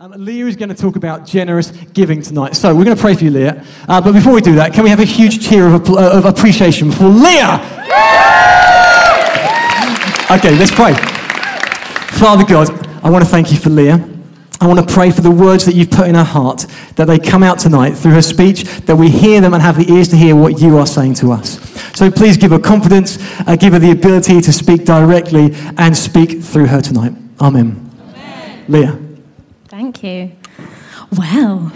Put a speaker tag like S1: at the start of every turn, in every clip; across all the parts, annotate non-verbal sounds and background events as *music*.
S1: Um, Leah is going to talk about generous giving tonight. So we're going to pray for you, Leah. Uh, but before we do that, can we have a huge cheer of, uh, of appreciation for Leah? Okay, let's pray. Father God, I want to thank you for Leah. I want to pray for the words that you've put in her heart, that they come out tonight through her speech, that we hear them and have the ears to hear what you are saying to us. So please give her confidence, uh, give her the ability to speak directly and speak through her tonight. Amen. Amen. Leah.
S2: Thank you. Well,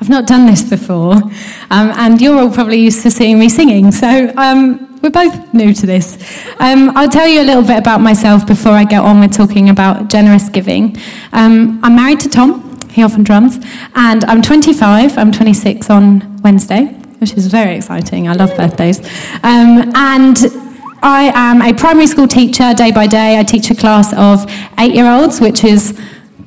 S2: I've not done this before, um, and you're all probably used to seeing me singing, so um, we're both new to this. Um, I'll tell you a little bit about myself before I get on with talking about generous giving. Um, I'm married to Tom, he often drums, and I'm 25, I'm 26 on Wednesday, which is very exciting. I love birthdays. Um, and I am a primary school teacher day by day. I teach a class of eight year olds, which is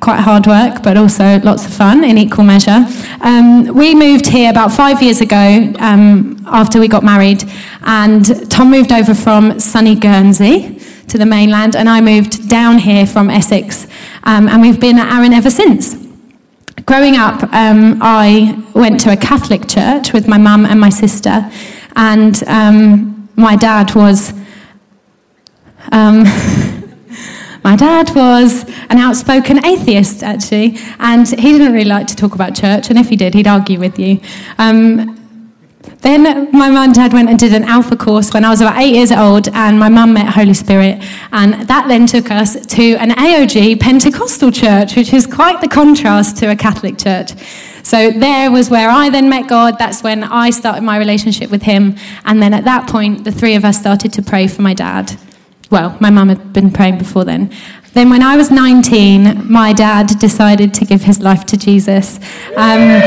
S2: quite hard work, but also lots of fun in equal measure. Um, we moved here about five years ago um, after we got married, and Tom moved over from sunny Guernsey to the mainland, and I moved down here from Essex, um, and we've been at Arran ever since. Growing up, um, I went to a Catholic church with my mum and my sister, and um, my dad was. *laughs* My dad was an outspoken atheist, actually, and he didn't really like to talk about church, and if he did, he'd argue with you. Um, then my mum and dad went and did an Alpha course when I was about eight years old, and my mum met Holy Spirit, and that then took us to an AOG Pentecostal church, which is quite the contrast to a Catholic church. So there was where I then met God. That's when I started my relationship with Him, and then at that point, the three of us started to pray for my dad. Well, my mum had been praying before then. Then, when I was 19, my dad decided to give his life to Jesus. Um,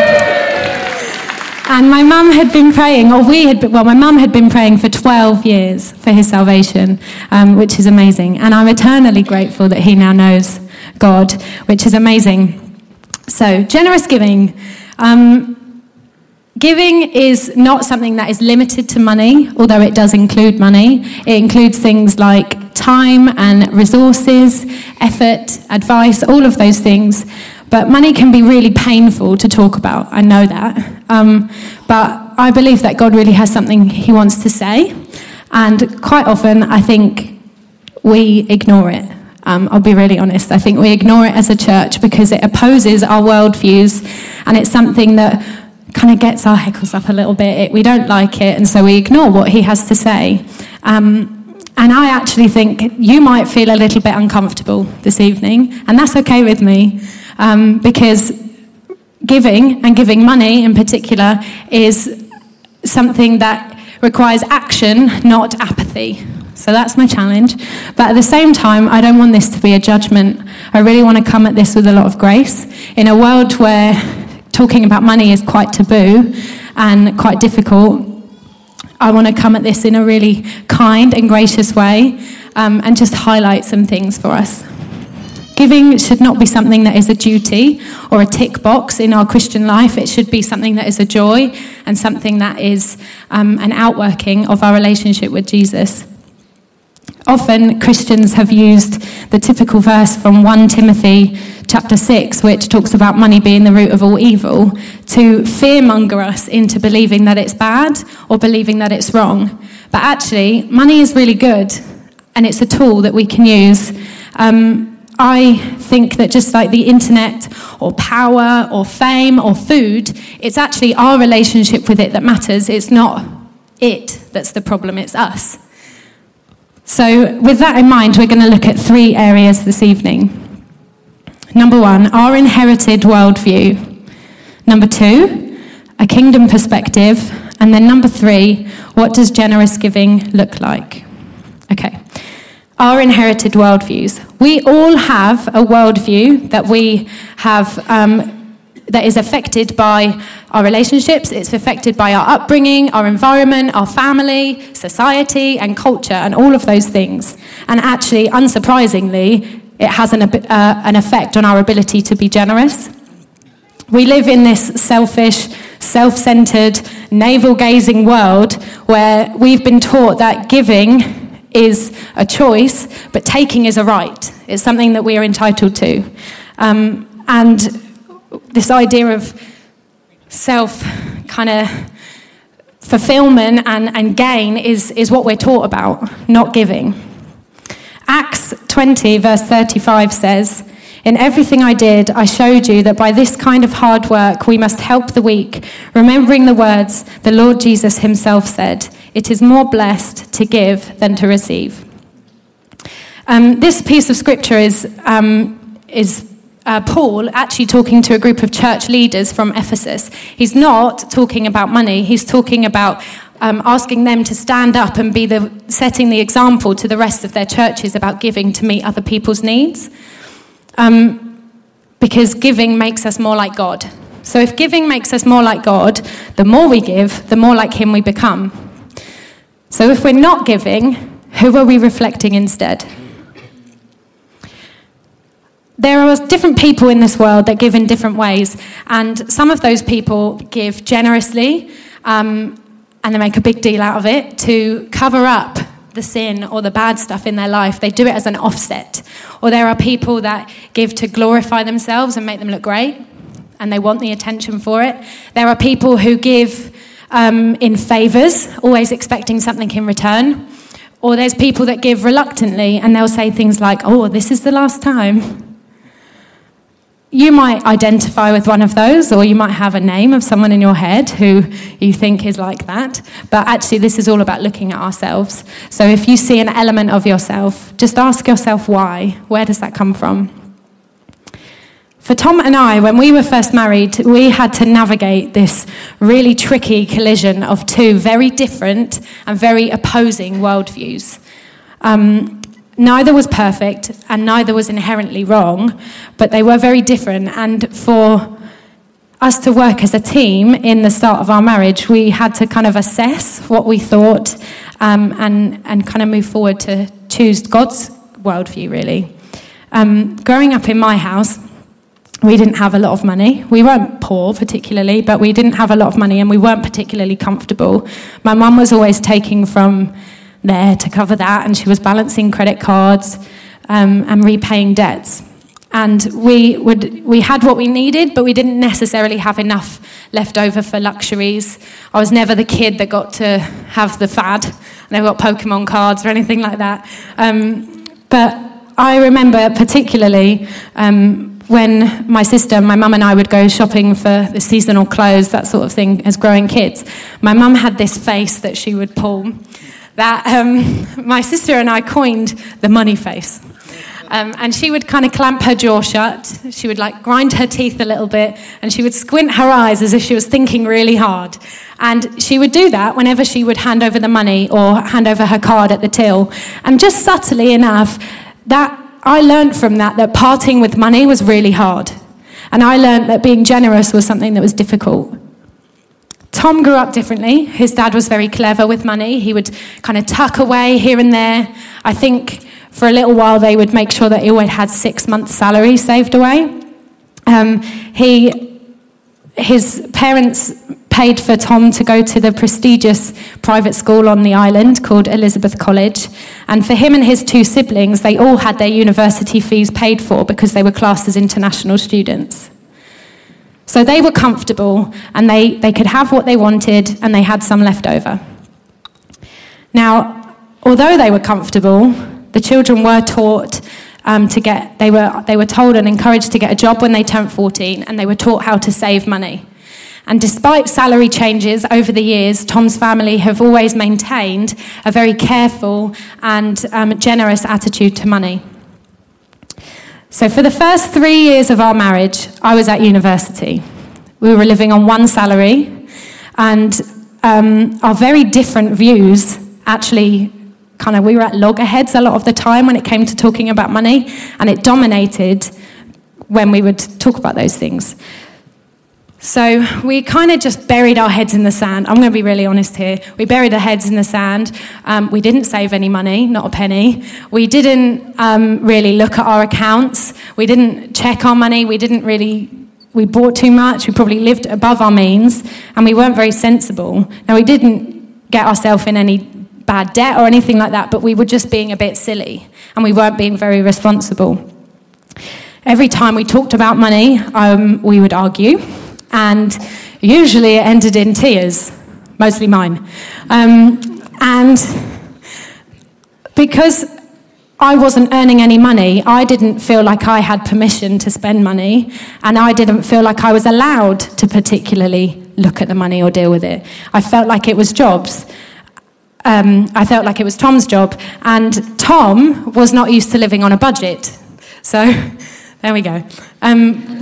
S2: and my mum had been praying, or we had been, well, my mum had been praying for 12 years for his salvation, um, which is amazing. And I'm eternally grateful that he now knows God, which is amazing. So, generous giving. Um, Giving is not something that is limited to money, although it does include money. It includes things like time and resources, effort, advice, all of those things. But money can be really painful to talk about. I know that. Um, but I believe that God really has something He wants to say. And quite often, I think we ignore it. Um, I'll be really honest. I think we ignore it as a church because it opposes our worldviews and it's something that kind of gets our heckles up a little bit. It, we don't like it, and so we ignore what he has to say. Um, and I actually think you might feel a little bit uncomfortable this evening, and that's okay with me, um, because giving, and giving money in particular, is something that requires action, not apathy. So that's my challenge. But at the same time, I don't want this to be a judgment. I really want to come at this with a lot of grace. In a world where talking about money is quite taboo and quite difficult, I want to come at this in a really kind and gracious way um, and just highlight some things for us. Giving should not be something that is a duty or a tick box in our Christian life. It should be something that is a joy and something that is um, an outworking of our relationship with Jesus. Often Christians have used the typical verse from 1 Timothy chapter 6, which talks about money being the root of all evil, to fearmonger us into believing that it's bad or believing that it's wrong. But actually, money is really good and it's a tool that we can use. Um, I think that just like the internet or power or fame or food, it's actually our relationship with it that matters. It's not it that's the problem, it's us. So, with that in mind, we're going to look at three areas this evening. Number one, our inherited worldview. Number two, a kingdom perspective. And then number three, what does generous giving look like? Okay. Our inherited worldviews. We all have a worldview that we have. Um, that is affected by our relationships, it's affected by our upbringing, our environment, our family, society, and culture, and all of those things. And actually, unsurprisingly, it has an, uh, an effect on our ability to be generous. We live in this selfish, self centered, navel gazing world where we've been taught that giving is a choice, but taking is a right. It's something that we are entitled to. Um, and this idea of self kind of fulfillment and, and gain is, is what we're taught about, not giving. Acts 20, verse 35 says, In everything I did, I showed you that by this kind of hard work we must help the weak, remembering the words the Lord Jesus himself said, It is more blessed to give than to receive. Um, this piece of scripture is, um, is uh, Paul actually talking to a group of church leaders from Ephesus. He's not talking about money, he's talking about um, asking them to stand up and be the, setting the example to the rest of their churches about giving to meet other people's needs. Um, because giving makes us more like God. So if giving makes us more like God, the more we give, the more like Him we become. So if we're not giving, who are we reflecting instead? there are different people in this world that give in different ways, and some of those people give generously, um, and they make a big deal out of it to cover up the sin or the bad stuff in their life. They do it as an offset. Or there are people that give to glorify themselves and make them look great, and they want the attention for it. There are people who give um, in favours, always expecting something in return. Or there's people that give reluctantly, and they'll say things like, Oh, this is the last time you might identify with one of those, or you might have a name of someone in your head who you think is like that. But actually, this is all about looking at ourselves. So if you see an element of yourself, just ask yourself why. Where does that come from? For Tom and I, when we were first married, we had to navigate this really tricky collision of two very different and very opposing worldviews. Um, neither was perfect and neither was inherently wrong, but they were very different. And for us to work as a team in the start of our marriage, we had to kind of assess what we thought um, and, and kind of move forward to choose God's worldview, really. Um, growing up in my house, we didn't have a lot of money. We weren't poor particularly, but we didn't have a lot of money and we weren't particularly comfortable. My mum was always taking from there to cover that, and she was balancing credit cards um, and repaying debts. And we, would, we had what we needed, but we didn't necessarily have enough left over for luxuries. I was never the kid that got to have the fad. I never got Pokemon cards or anything like that. Um, but I remember particularly um, when my sister, my mum, and I would go shopping for the seasonal clothes, that sort of thing, as growing kids. My mum had this face that she would pull that um, *laughs* my sister and I coined the money face. Um, and she would kind of clamp her jaw shut. She would like grind her teeth a little bit, and she would squint her eyes as if she was thinking really hard. And she would do that whenever she would hand over the money or hand over her card at the till. And just subtly enough, that I learned from that that parting with money was really hard. And I learned that being generous was something that was difficult. Tom grew up differently. His dad was very clever with money. He would kind of tuck away here and there. I think for a little while they would make sure that he always had six months' salary saved away. Um, he, his parents paid for Tom to go to the prestigious private school on the island called Elizabeth College. And for him and his two siblings, they all had their university fees paid for because they were classed as international students. So they were comfortable and they, they could have what they wanted and they had some left over. Now, although they were comfortable, the children were taught um, to get, they were, they were told and encouraged to get a job when they turned 14 and they were taught how to save money. And despite salary changes over the years, Tom's family have always maintained a very careful and um, generous attitude to money. So, for the first three years of our marriage, I was at university. We were living on one salary, and um, our very different views actually kind of, we were at loggerheads a lot of the time when it came to talking about money, and it dominated when we would talk about those things. So we kind of just buried our heads in the sand. I'm going to be really honest here. We buried our heads in the sand. Um, we didn't save any money, not a penny. We didn't um, really look at our accounts. We didn't check our money. We didn't really. We bought too much. We probably lived above our means, and we weren't very sensible. Now we didn't get ourselves in any bad debt or anything like that, but we were just being a bit silly, and we weren't being very responsible. Every time we talked about money, um, we would argue, and usually it ended in tears, mostly mine. Um, and because I wasn't earning any money, I didn't feel like I had permission to spend money, and I didn't feel like I was allowed to particularly look at the money or deal with it. I felt like it was jobs. Um, I felt like it was Tom's job, and Tom was not used to living on a budget. So *laughs* there we go. Um, *laughs*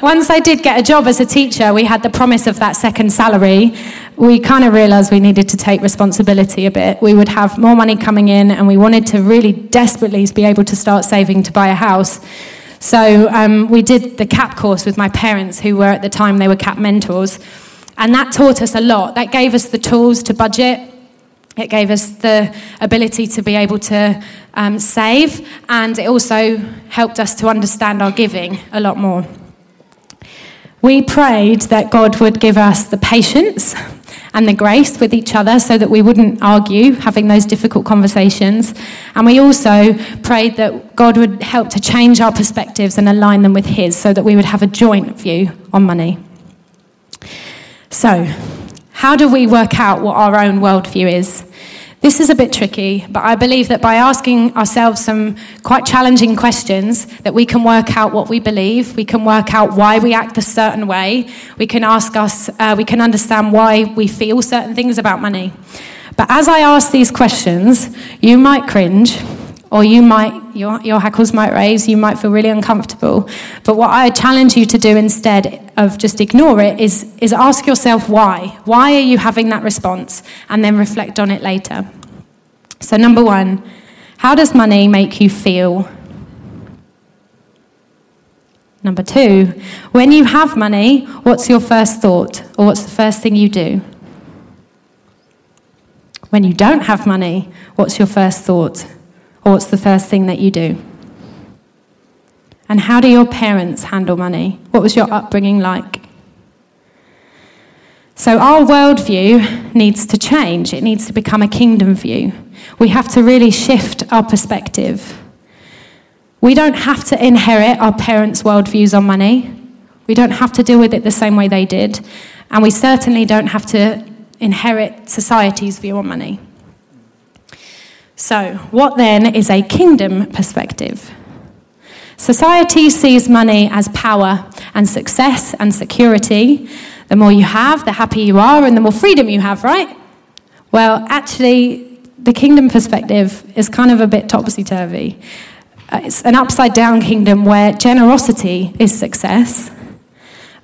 S2: once I did get a job as a teacher, we had the promise of that second salary. We kind of realised we needed to take responsibility a bit. We would have more money coming in, and we wanted to really desperately be able to start saving to buy a house. So um, we did the CAP course with my parents, who were at the time they were CAP mentors, and that taught us a lot. That gave us the tools to budget it gave us the ability to be able to um, save, and it also helped us to understand our giving a lot more. We prayed that God would give us the patience and the grace with each other so that we wouldn't argue having those difficult conversations. And we also prayed that God would help to change our perspectives and align them with His so that we would have a joint view on money. So, how do we work out what our own worldview is? This is a bit tricky, but I believe that by asking ourselves some quite challenging questions, that we can work out what we believe, we can work out why we act a certain way, we can ask us, uh, we can understand why we feel certain things about money. But as I ask these questions, you might cringe, or you might your, your hackles might raise you might feel really uncomfortable. But what i challenge you to do instead of just ignore it is, is ask yourself why. Why are you having that response? And then reflect on it later. So number one how does money make you feel? Number two when you have money what's your first thought? Or what's the first thing you do? When you don't have money what's your first thought or what's the first thing that you do? And how do your parents handle money? What was your upbringing like? So, our worldview needs to change. It needs to become a kingdom view. We have to really shift our perspective. We don't have to inherit our parents' worldviews on money. We don't have to deal with it the same way they did. And we certainly don't have to inherit society's view on money. So, what then is a kingdom perspective? Society sees money as power and success and security. The more you have, the happier you are, and the more freedom you have, right? Well, actually, the kingdom perspective is kind of a bit topsy turvy. Uh, it's an upside down kingdom where generosity is success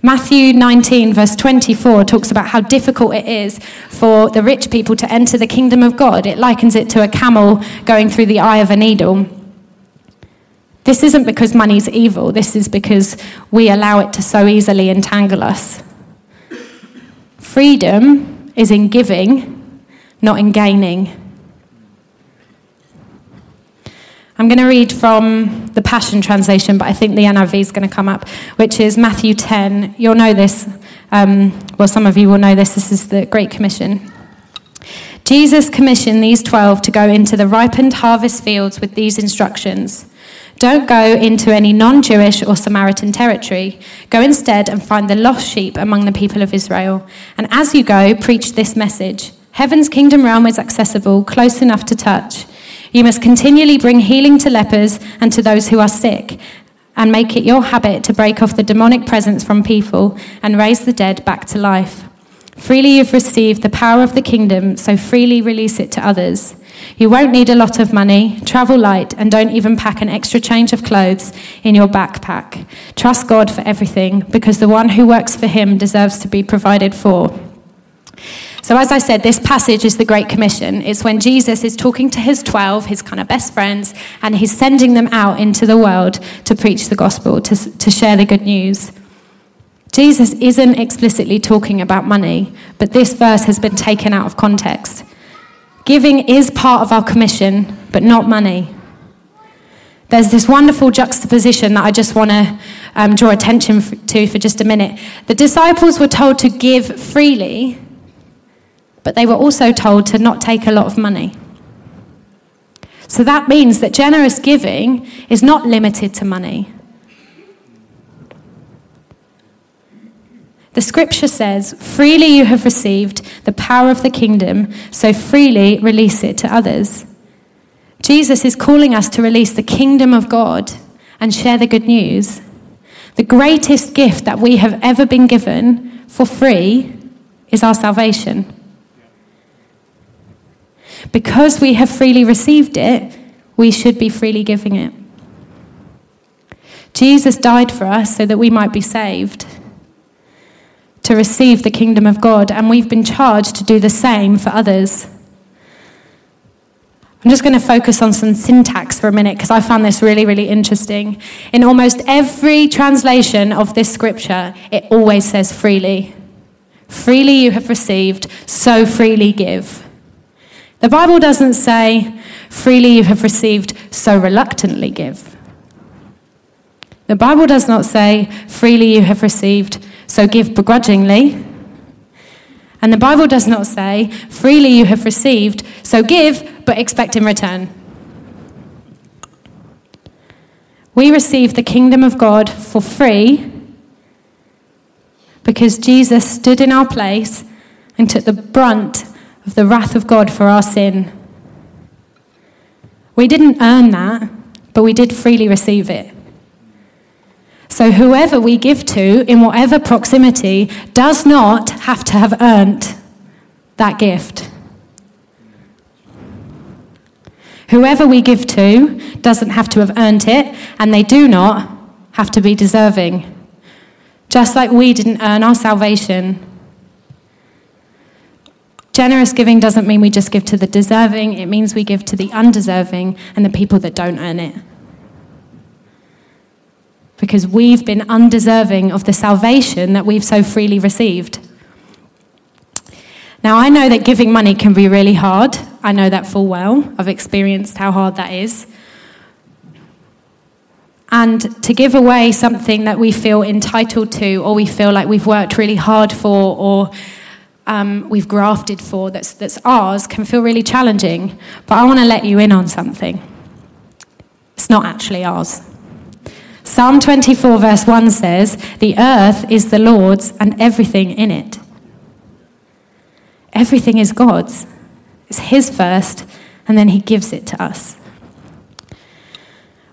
S2: Matthew 19, verse 24, talks about how difficult it is for the rich people to enter the kingdom of God. It likens it to a camel going through the eye of a needle. This isn't because money's evil, this is because we allow it to so easily entangle us. Freedom is in giving, not in gaining. I'm going to read from the Passion Translation, but I think the NIV is going to come up, which is Matthew 10. You'll know this. Um, well, some of you will know this. This is the Great Commission. Jesus commissioned these 12 to go into the ripened harvest fields with these instructions. Don't go into any non Jewish or Samaritan territory. Go instead and find the lost sheep among the people of Israel. And as you go, preach this message Heaven's kingdom realm is accessible, close enough to touch. You must continually bring healing to lepers and to those who are sick, and make it your habit to break off the demonic presence from people and raise the dead back to life. Freely you've received the power of the kingdom, so freely release it to others. You won't need a lot of money, travel light, and don't even pack an extra change of clothes in your backpack. Trust God for everything, because the one who works for him deserves to be provided for. So, as I said, this passage is the Great Commission. It's when Jesus is talking to his 12, his kind of best friends, and he's sending them out into the world to preach the gospel, to, to share the good news. Jesus isn't explicitly talking about money, but this verse has been taken out of context. Giving is part of our commission, but not money. There's this wonderful juxtaposition that I just want to um, draw attention to for just a minute. The disciples were told to give freely, but they were also told to not take a lot of money. So that means that generous giving is not limited to money. The scripture says, Freely you have received the power of the kingdom, so freely release it to others. Jesus is calling us to release the kingdom of God and share the good news. The greatest gift that we have ever been given for free is our salvation. Because we have freely received it, we should be freely giving it. Jesus died for us so that we might be saved, to receive the kingdom of God, and we've been charged to do the same for others. I'm just going to focus on some syntax for a minute because I found this really, really interesting. In almost every translation of this scripture, it always says freely. Freely you have received, so freely give. The Bible doesn't say, freely you have received, so reluctantly give. The Bible does not say, freely you have received, so give begrudgingly. And the Bible does not say, freely you have received, so give, but expect in return. We receive the kingdom of God for free because Jesus stood in our place and took the brunt of the wrath of God for our sin. We didn't earn that, but we did freely receive it. So, whoever we give to in whatever proximity does not have to have earned that gift. Whoever we give to doesn't have to have earned it, and they do not have to be deserving. Just like we didn't earn our salvation, Generous giving doesn't mean we just give to the deserving, it means we give to the undeserving and the people that don't earn it. Because we've been undeserving of the salvation that we've so freely received. Now, I know that giving money can be really hard. I know that full well. I've experienced how hard that is. And to give away something that we feel entitled to, or we feel like we've worked really hard for, or um, we've grafted for that's, that's ours can feel really challenging. But I want to let you in on something. It's not actually ours. Psalm 24, verse 1 says, The earth is the Lord's and everything in it. Everything is God's. It's His first, and then He gives it to us.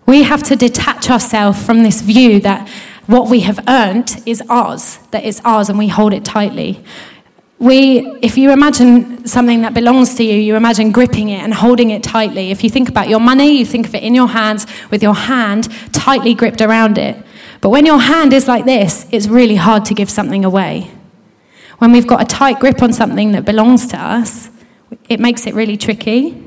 S2: We have to detach ourselves from this view that what we have earned is ours, that it's ours and we hold it tightly we, if you imagine something that belongs to you, you imagine gripping it and holding it tightly. If you think about your money, you think of it in your hands with your hand tightly gripped around it. But when your hand is like this, it's really hard to give something away. When we've got a tight grip on something that belongs to us, it makes it really tricky.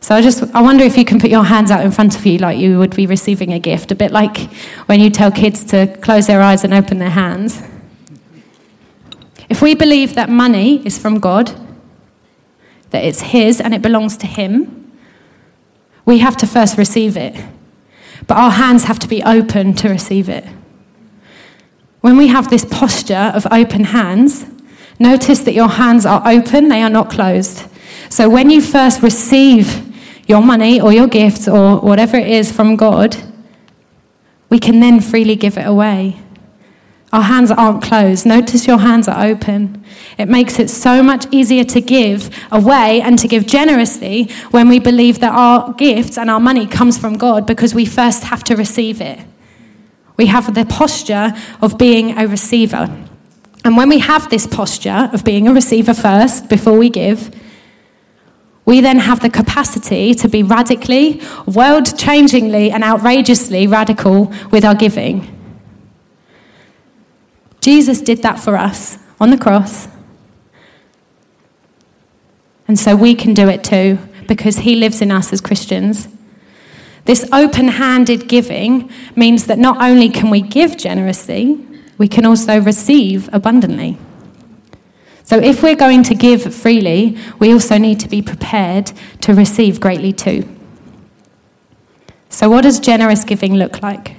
S2: So I just I wonder if you can put your hands out in front of you like you would be receiving a gift, a bit like when you tell kids to close their eyes and open their hands. If we believe that money is from God, that it's His and it belongs to Him, we have to first receive it. But our hands have to be open to receive it. When we have this posture of open hands, notice that your hands are open, they are not closed. So when you first receive your money or your gifts or whatever it is from God, we can then freely give it away. Our hands aren't closed. Notice your hands are open. It makes it so much easier to give away and to give generously when we believe that our gifts and our money comes from God because we first have to receive it. We have the posture of being a receiver. And when we have this posture of being a receiver first before we give, we then have the capacity to be radically, world changingly, and outrageously radical with our giving. Jesus did that for us on the cross. And so we can do it too because he lives in us as Christians. This open handed giving means that not only can we give generously, we can also receive abundantly. So if we're going to give freely, we also need to be prepared to receive greatly too. So, what does generous giving look like?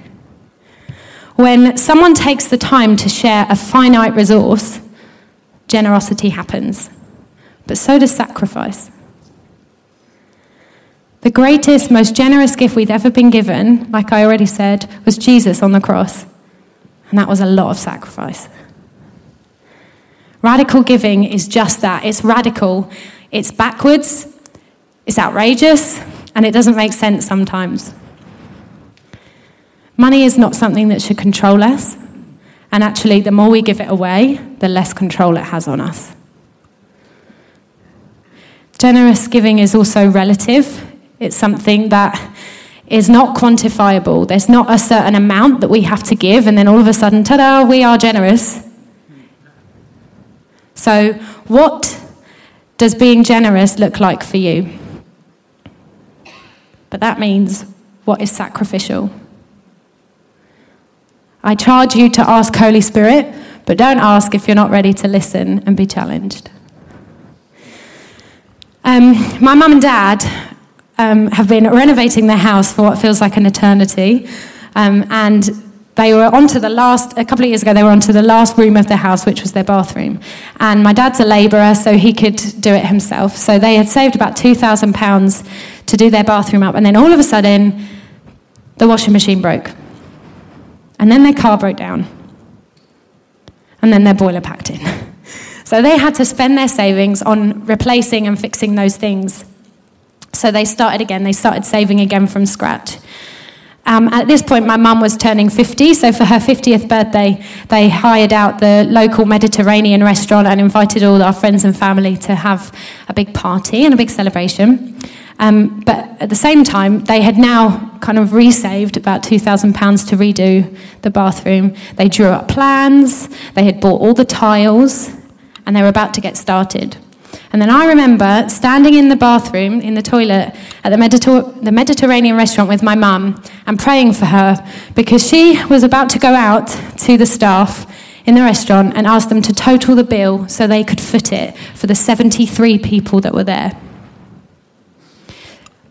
S2: When someone takes the time to share a finite resource, generosity happens. But so does sacrifice. The greatest, most generous gift we've ever been given, like I already said, was Jesus on the cross. And that was a lot of sacrifice. Radical giving is just that it's radical, it's backwards, it's outrageous, and it doesn't make sense sometimes. Money is not something that should control us, and actually, the more we give it away, the less control it has on us. Generous giving is also relative. It's something that is not quantifiable. There's not a certain amount that we have to give, and then all of a sudden, ta da, we are generous. So, what does being generous look like for you? But that means what is sacrificial? I charge you to ask Holy Spirit, but don't ask if you're not ready to listen and be challenged. Um, my mum and dad um, have been renovating their house for what feels like an eternity. Um, and they were onto the last, a couple of years ago, they were onto the last room of the house, which was their bathroom. And my dad's a labourer, so he could do it himself. So they had saved about £2,000 to do their bathroom up. And then all of a sudden, the washing machine broke. And then their car broke down. And then their boiler packed in. *laughs* So they had to spend their savings on replacing and fixing those things. So they started again, they started saving again from scratch. Um, at this point, my mum was turning 50, so for her 50th birthday, they hired out the local Mediterranean restaurant and invited all our friends and family to have a big party and a big celebration. Um, but at the same time, they had now kind of resaved about £2,000 to redo the bathroom. They drew up plans, they had bought all the tiles, and they were about to get started. And then I remember standing in the bathroom, in the toilet, at the, Mediter- the Mediterranean restaurant with my mum and praying for her because she was about to go out to the staff in the restaurant and ask them to total the bill so they could foot it for the 73 people that were there.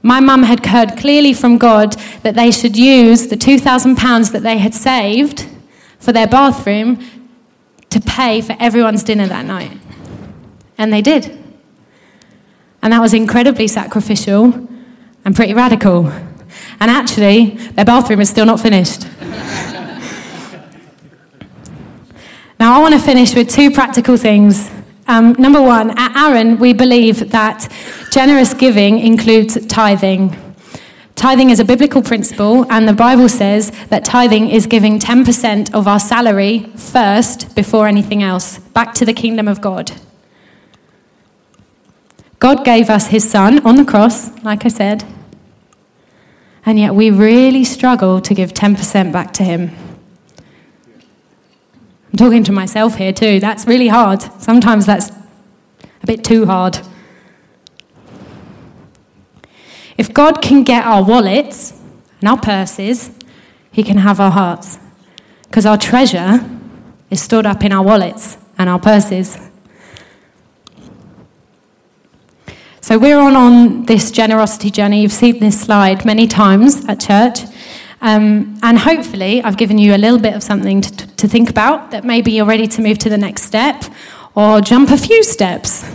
S2: My mum had heard clearly from God that they should use the £2,000 that they had saved for their bathroom to pay for everyone's dinner that night. And they did. And that was incredibly sacrificial and pretty radical. And actually, their bathroom is still not finished. *laughs* now, I want to finish with two practical things. Um, number one, at Arran, we believe that generous giving includes tithing. Tithing is a biblical principle, and the Bible says that tithing is giving 10% of our salary first before anything else, back to the kingdom of God. God gave us his son on the cross, like I said, and yet we really struggle to give 10% back to him. I'm talking to myself here too. That's really hard. Sometimes that's a bit too hard. If God can get our wallets and our purses, He can have our hearts. Because our treasure is stored up in our wallets and our purses. So we're on, on this generosity journey. You've seen this slide many times at church. Um, and hopefully, I've given you a little bit of something to, to think about that maybe you're ready to move to the next step or jump a few steps.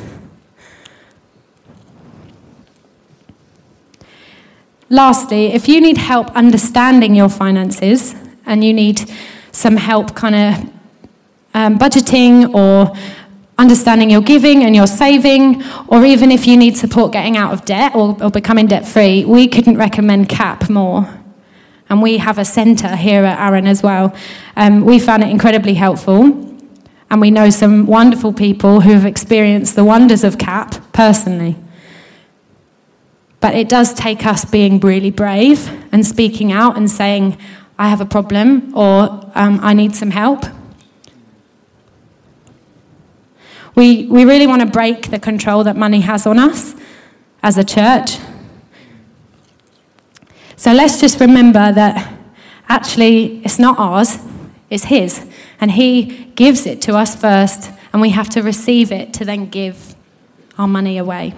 S2: Lastly, if you need help understanding your finances and you need some help kind of um, budgeting or understanding your giving and your saving, or even if you need support getting out of debt or, or becoming debt free, we couldn't recommend CAP more. And we have a centre here at Arran as well. Um, we found it incredibly helpful. And we know some wonderful people who have experienced the wonders of CAP personally. But it does take us being really brave and speaking out and saying, I have a problem or um, I need some help. We, we really want to break the control that money has on us as a church. So let's just remember that actually it's not ours, it's His. And He gives it to us first, and we have to receive it to then give our money away.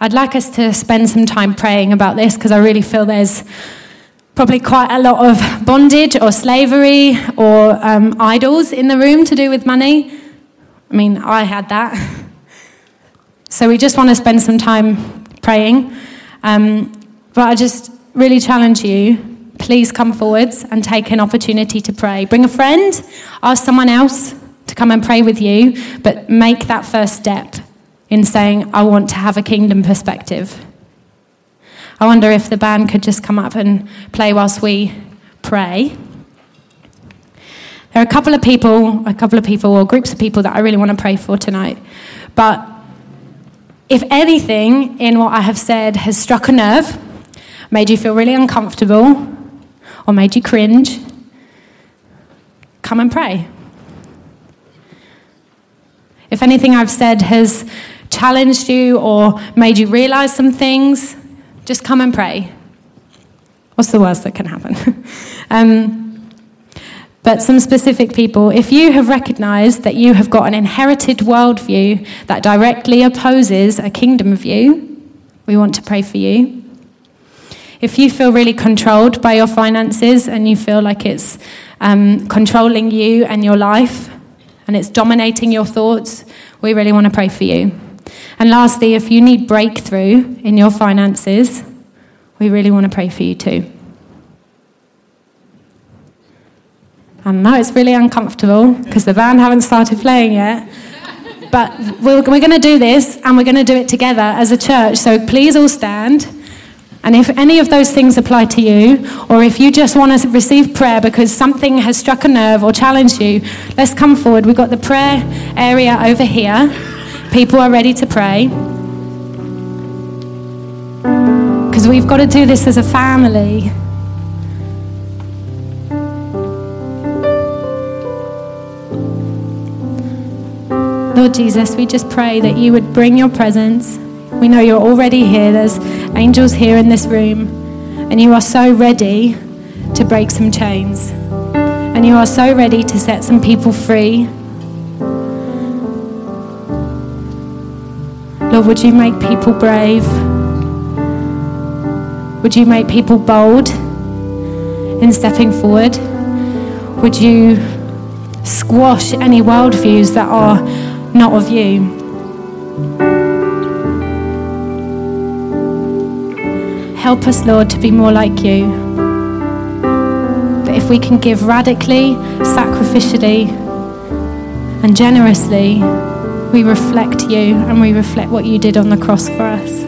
S2: I'd like us to spend some time praying about this because I really feel there's probably quite a lot of bondage or slavery or um, idols in the room to do with money. I mean, I had that. So we just want to spend some time praying. Um, but I just really challenge you please come forwards and take an opportunity to pray. Bring a friend, ask someone else to come and pray with you, but make that first step in saying, I want to have a kingdom perspective. I wonder if the band could just come up and play whilst we pray. There are a couple of people, a couple of people, or groups of people that I really want to pray for tonight. But if anything in what I have said has struck a nerve, made you feel really uncomfortable, or made you cringe, come and pray. If anything I've said has challenged you or made you realize some things, just come and pray. What's the worst that can happen? *laughs* um, but some specific people, if you have recognized that you have got an inherited worldview that directly opposes a kingdom view, we want to pray for you. If you feel really controlled by your finances and you feel like it's um, controlling you and your life and it's dominating your thoughts, we really want to pray for you. And lastly, if you need breakthrough in your finances, we really want to pray for you too. I know it's really uncomfortable because the band haven't started playing yet. But we're, we're going to do this and we're going to do it together as a church. So please all stand. And if any of those things apply to you, or if you just want to receive prayer because something has struck a nerve or challenged you, let's come forward. We've got the prayer area over here. People are ready to pray. Because we've got to do this as a family. Lord Jesus, we just pray that you would bring your presence. We know you're already here. There's angels here in this room. And you are so ready to break some chains. And you are so ready to set some people free Lord, would you make people brave? Would you make people bold in stepping forward? Would you squash any worldviews that are not of you? Help us, Lord, to be more like you. That if we can give radically, sacrificially, and generously, we reflect you and we reflect what you did on the cross for us.